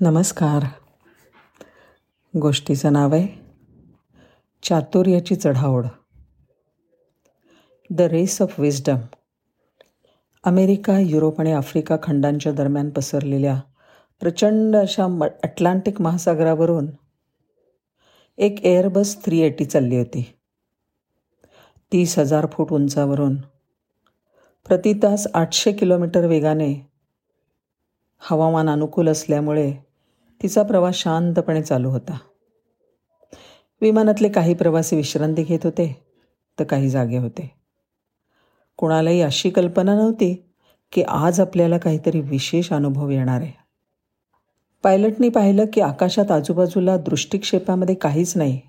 नमस्कार. गोष्टीचं नाव आहे चातुर्याची चढाओढ. The race of wisdom America Europe आणि आफ्रिका खंडांच्या दरम्यान पसरलेल्या प्रचंड अशा म अटलांटिक महासागरावरून एक एअरबस थ्री एटी चालली होती. तीस हजार फूट उंचावरून प्रति तास आठशे किलोमीटर वेगाने हवामान अनुकूल असल्यामुळे तिचा प्रवास शांतपणे चालू होता. विमानातले काही प्रवासी विश्रांती घेत होते तर काही जागे होते. कुणालाही अशी कल्पना नव्हती की आज आपल्याला काहीतरी विशेष अनुभव येणार आहे. पायलटनी पाहिलं की आकाशात आजूबाजूला दृष्टिक्षेपामध्ये काहीच नाही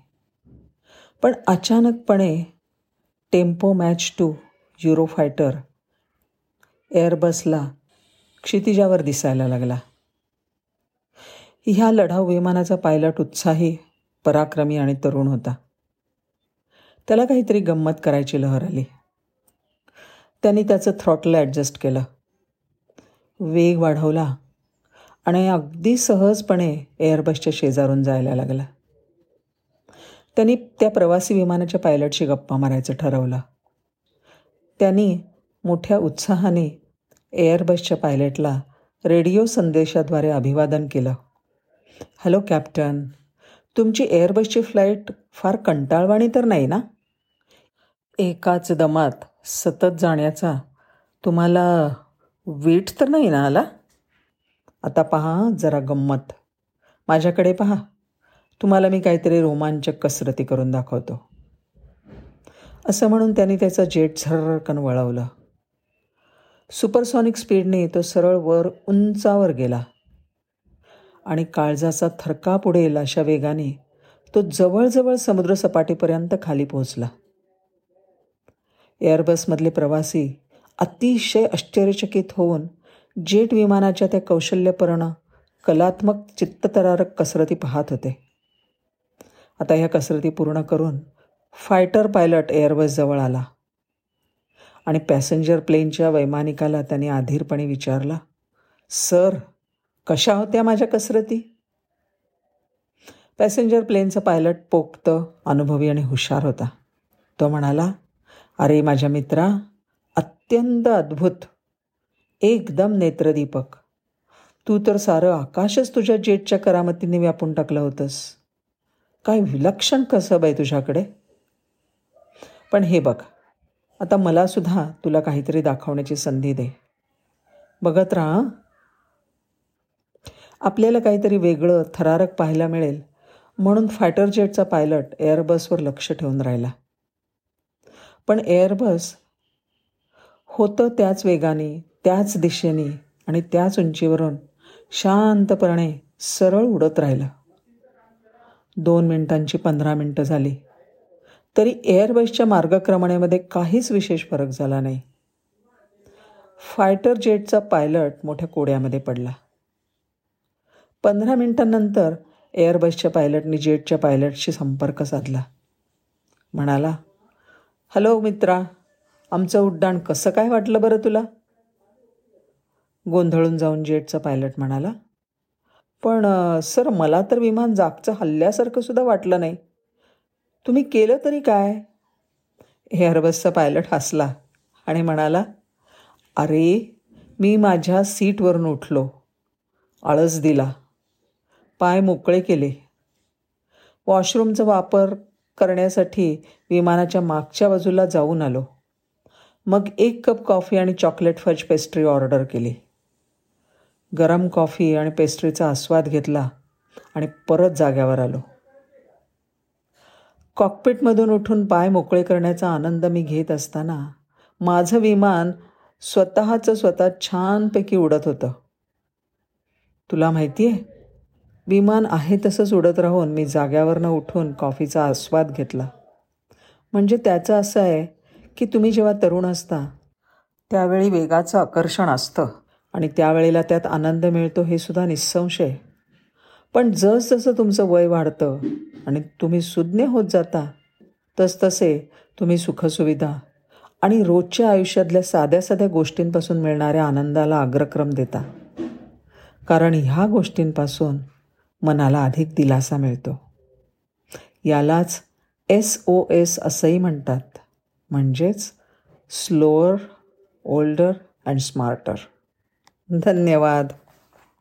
पण अचानकपणे tempo Mach two Euro fighter एअरबसला क्षितिजावर दिसायला लागला. ह्या लढाऊ विमानाचा पायलट उत्साही पराक्रमी आणि तरुण होता. त्याला काहीतरी गंमत करायची लहर आली. त्यांनी त्याचं थ्रॉटल ॲडजस्ट केलं. वेग वाढवला आणि अगदी सहजपणे एअरबसच्या शेजारून जायला लागला. त्यांनी त्या प्रवासी विमानाच्या पायलटशी गप्पा मारायचं ठरवलं. त्यांनी मोठ्या उत्साहाने एअरबसच्या पायलटला रेडिओ संदेशाद्वारे अभिवादन केलं. Hello captain. तुमची एअरबसची फ्लाईट फार कंटाळवाणी तर नाही ना? एकाच दमात सतत जाण्याचा तुम्हाला वीट तर नाही ना आला? आता पहा जरा गंमत. माझ्याकडे पहा. तुम्हाला मी काहीतरी रोमांचक कसरती करून दाखवतो. असं म्हणून त्यांनी त्याचं जेट झरकन वळवलं. सुपरसॉनिक स्पीडने तो सरळ वर उंचावर गेला. आणि काळजाचा थरकाप उडेल अशा वेगाने तो जवळजवळ समुद्रसपाटीपर्यंत खाली पोहोचला. एअरबसमधले प्रवासी अतिशय आश्चर्यचकित होऊन जेट विमानाच्या त्या कौशल्यपर्ण कलात्मक चित्ततरारक कसरती पाहत होते. आता ह्या कसरती पूर्ण करून फायटर पायलट एअरबस जवळ आला. आणि पॅसेंजर प्लेनच्या वैमानिकाला त्याने आधीरपणे विचारला सर कशा होत्या माझ्या कसरती? पॅसेंजर प्लेनचा पायलट पोक्त अनुभवी आणि हुशार होता. तो म्हणाला अरे माझ्या मित्रा अत्यंत अद्भुत एकदम नेत्रदीपक. तू तर सारं आकाशच तुझ्या जेटच्या करामतीने व्यापून टाकलं होतंस. काय विलक्षण कसं बाई तुझ्याकडे. पण हे बघ आता मला सुद्धा तुला काहीतरी दाखवण्याची संधी दे. बघत राहा. आपल्याला काहीतरी वेगळं थरारक पाहायला मिळेल म्हणून फायटर जेटचा पायलट एअरबसवर लक्ष ठेवून राहिला. पण एअरबस होतं त्याच वेगाने त्याच दिशेने आणि त्याच उंचीवरून शांतपणे सरळ उडत राहिलं. दोन मिनिटांची पंधरा मिनटं झाली. तरी एअरबसच्या मार्गक्रमणेमध्ये काहीच विशेष फरक झाला नाही. फायटर जेटचा पायलट मोठ्या कोड्यामध्ये पडला. पंधरा मिनिटांनंतर एअरबसच्या पायलटनी जेटच्या पायलटशी संपर्क साधला. म्हणाला हॅलो मित्रा आमचं उड्डाण कसं काय वाटलं बरं तुला? गोंधळून जाऊन जेटचा पायलट म्हणाला पण सर मला तर विमान जागचं हल्ल्यासारखं सुद्धा वाटलं नाही. तुम्ही केलं तरी काय? एअरबसचा पायलट हसला आणि म्हणाला अरे मी माझ्या सीटवरून उठलो. आळस दिला. पाय मोकळे केले. वॉशरूमचा वापर करण्यासाठी विमानाच्या मागच्या बाजूला जाऊन आलो. मग एक कप कॉफी आणि चॉकलेट फज पेस्ट्री ऑर्डर केली. गरम कॉफी आणि पेस्ट्रीचा आस्वाद घेतला आणि परत जाग्यावर आलो. कॉकपिटमधून उठून पाय मोकळे करण्याचा आनंद मी घेत असताना माझं विमान स्वतःचं स्वतः छानपैकी उडत होतं. तुला माहिती आहे विमान आहे तसंच उडत राहून मी जाग्यावरनं उठून कॉफीचा आस्वाद घेतला. म्हणजे त्याचं असं आहे की तुम्ही जेव्हा तरुण असता त्यावेळी वेगाचं आकर्षण असतं आणि त्यावेळेला त्यात आनंद मिळतो हे सुद्धा निसंशय. पण जसजसं तुमचं वय वाढतं आणि तुम्ही सुज्ञ होत जाता तसतसे तुम्ही सुखसुविधा आणि रोजच्या आयुष्यातल्या साध्या साध्या गोष्टींपासून मिळणाऱ्या आनंदाला अग्रक्रम देता. कारण ह्या गोष्टींपासून मनाला अधिक दिलासा मिळतो. यालाच एस ओ एस असंही म्हणतात. म्हणजेच स्लोअर ओल्डर अँड स्मार्टर. धन्यवाद.